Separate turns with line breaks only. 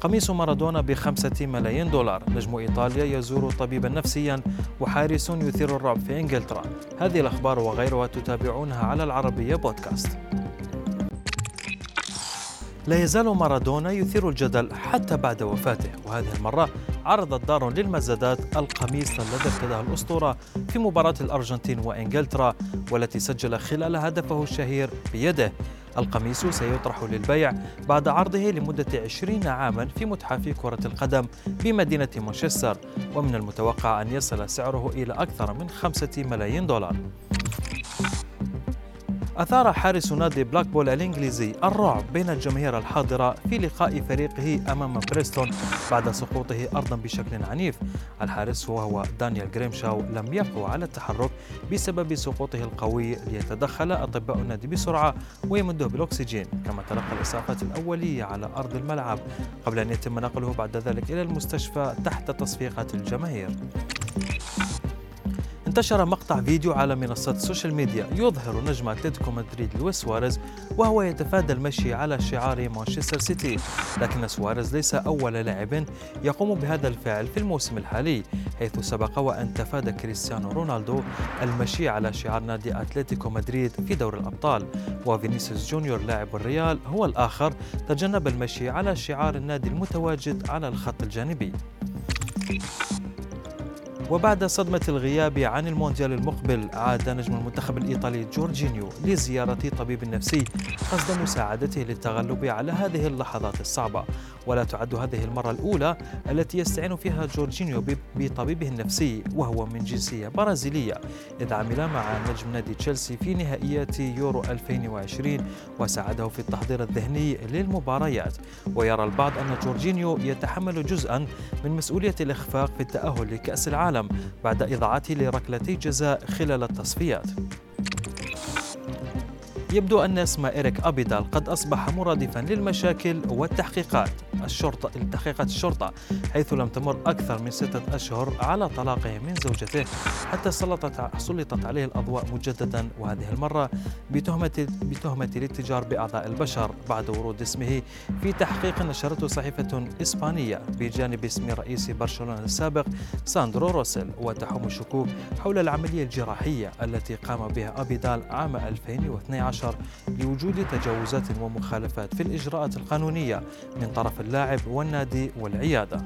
قميص مارادونا بخمسة ملايين دولار. نجم إيطاليا يزور طبيبا نفسيا وحارس يثير الرعب في إنجلترا. هذه الأخبار وغيرها تتابعونها على العربية بودكاست. لا يزال مارادونا يثير الجدل حتى بعد وفاته وهذه المرة عرضت دار للمزادات القميص الذي ارتداه الأسطورة في مباراة الأرجنتين وإنجلترا والتي سجل خلال هدفه الشهير بيده. القميص سيطرح للبيع بعد عرضه لمدة 20 عاما في متحف كرة القدم بمدينة مانشستر ومن المتوقع أن يصل سعره إلى أكثر من 5 ملايين دولار. أثار حارس نادي بلاك بول الإنجليزي الرعب بين الجماهير الحاضرة في لقاء فريقه أمام بريستون بعد سقوطه أرضا بشكل عنيف. الحارس وهو دانيال جريمشاو لم يقوى على التحرك بسبب سقوطه القوي ليتدخل أطباء النادي بسرعة ويمده بالأكسجين كما تلقى الإسعافات الأولية على أرض الملعب. قبل أن يتم نقله بعد ذلك إلى المستشفى تحت تصفيقات الجماهير. انتشر مقطع فيديو على منصات السوشيال ميديا يظهر نجم أتلتيكو مدريد لويس سواريز وهو يتفادى المشي على شعار مانشستر سيتي. لكن سواريز ليس أول لاعب يقوم بهذا الفعل في الموسم الحالي حيث سبق وأن تفادى كريستيانو رونالدو المشي على شعار نادي أتلتيكو مدريد في دور الأبطال. وفينيسيوس جونيور لاعب الريال هو الآخر تجنب المشي على شعار النادي المتواجد على الخط الجانبي. وبعد صدمة الغياب عن المونديال المقبل عاد نجم المنتخب الإيطالي جورجينيو لزيارة طبيب نفسي قصد مساعدته للتغلب على هذه اللحظات الصعبة. ولا تعد هذه المرة الأولى التي يستعين فيها جورجينيو بطبيبه النفسي وهو من جنسية برازيلية. إذ عمل مع نجم نادي تشيلسي في نهائيات يورو 2020 وساعده في التحضير الذهني للمباريات. ويرى البعض أن جورجينيو يتحمل جزءا من مسؤولية الإخفاق في التأهل لكأس العالم. بعد إضاعته لركلتي جزاء خلال التصفيات. يبدو أن اسم إيريك أبيدال قد أصبح مرادفا للمشاكل والتحقيقات الشرطة تحقيقات الشرطة حيث لم تمر أكثر من ستة أشهر على طلاقه من زوجته حتى سلطت سلطت عليه الأضواء مجددا وهذه المرة بتهمة بتهمة الاتجار بأعضاء البشر بعد ورود اسمه في تحقيق نشرته صحيفة إسبانية بجانب اسم رئيس برشلونة السابق ساندرو روسيل وتحوم الشكوك حول العملية الجراحية التي قام بها أبيدال عام 2012 لوجود تجاوزات ومخالفات في الإجراءات القانونية من طرف اللاعب والنادي والعيادة.